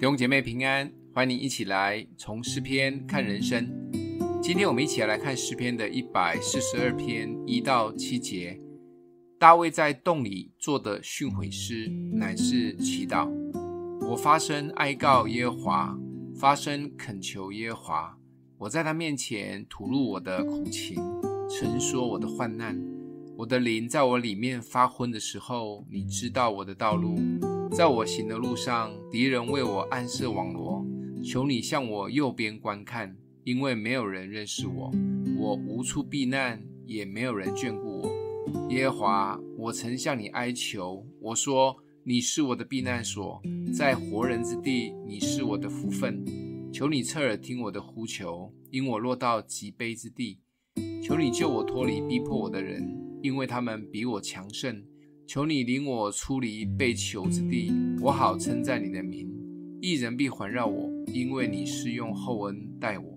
弟兄姐妹平安，欢迎你一起来从诗篇看人生。今天我们一起来看诗篇的一百四十二篇一到七节。大卫在洞里作的训诲诗，乃是祈祷。我发声哀告耶和华，发声恳求耶和华。我在他面前吐露我的苦情，陈说我的患难。我的灵在我里面发昏的时候，你知道我的道路。在我行的路上，敌人为我暗设网罗。求你向我右边观看，因为没有人认识我，我无处避难，也没有人眷顾我。耶和华，我曾向你哀求，我说你是我的避难所，在活人之地，你是我的福分。求你侧耳听我的呼求，因我落到极卑之地。求你救我脱离逼迫我的人，因为他们比我强盛。求你领我出离被囚之地，我好称赞你的名。一人必环绕我，因为你是用厚恩待我。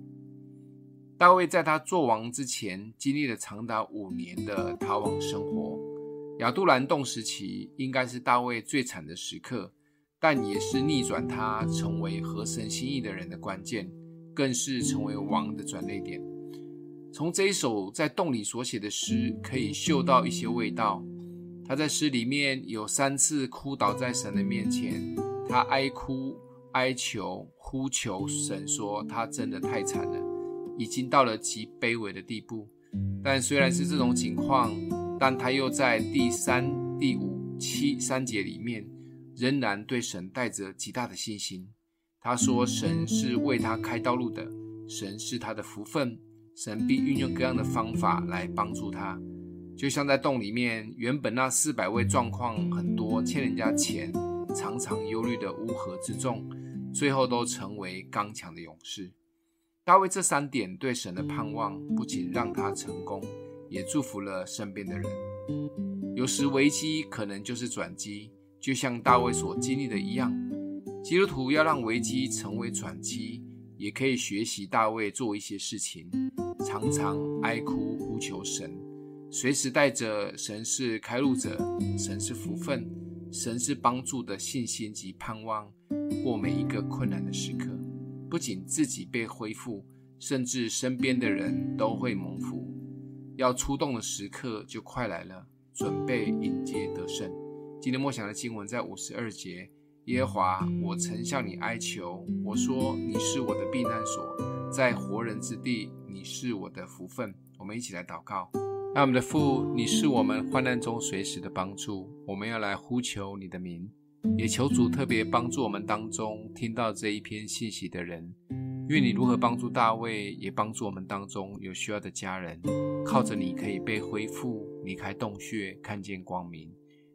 大卫在他做王之前，经历了长达五年的逃亡生活。亚杜兰洞时期应该是大卫最惨的时刻，但也是逆转他成为合神心意的人的关键，更是成为王的转捩点。从这一首在洞里所写的诗，可以嗅到一些味道。他在诗里面有三次哭倒在神的面前，他哀哭、哀求、呼求神，说他真的太惨了，已经到了极卑微的地步。但虽然是这种情况，但他又在第三、第五、七三节里面，仍然对神带着极大的信心。他说：“神是为他开道路的，神是他的福分，神必运用各样的方法来帮助他。”就像在洞里面，原本那四百位状况很多、欠人家钱、常常忧虑的乌合之众，最后都成为刚强的勇士。大卫这三点对神的盼望，不仅让他成功，也祝福了身边的人。有时危机可能就是转机，就像大卫所经历的一样。基督徒要让危机成为转机，也可以学习大卫做一些事情，常常哀哭呼求神。随时带着神是开路者，神是福分，神是帮助的信心及盼望，过每一个困难的时刻。不仅自己被恢复，甚至身边的人都会蒙福。要出动的时刻就快来了，准备迎接得胜。今天默想的经文在五十二节：耶和华，我曾向你哀求，我说你是我的避难所，在活人之地，你是我的福分。我们一起来祷告。爱我们的父，你是我们患难中随时的帮助，我们要来呼求你的名，也求主特别帮助我们当中听到这一篇信息的人。愿你如何帮助大卫，也帮助我们当中有需要的家人，靠着你可以被恢复，离开洞穴，看见光明。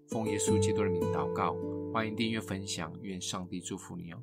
奉耶稣基督的名祷告，欢迎订阅分享，愿上帝祝福你哦。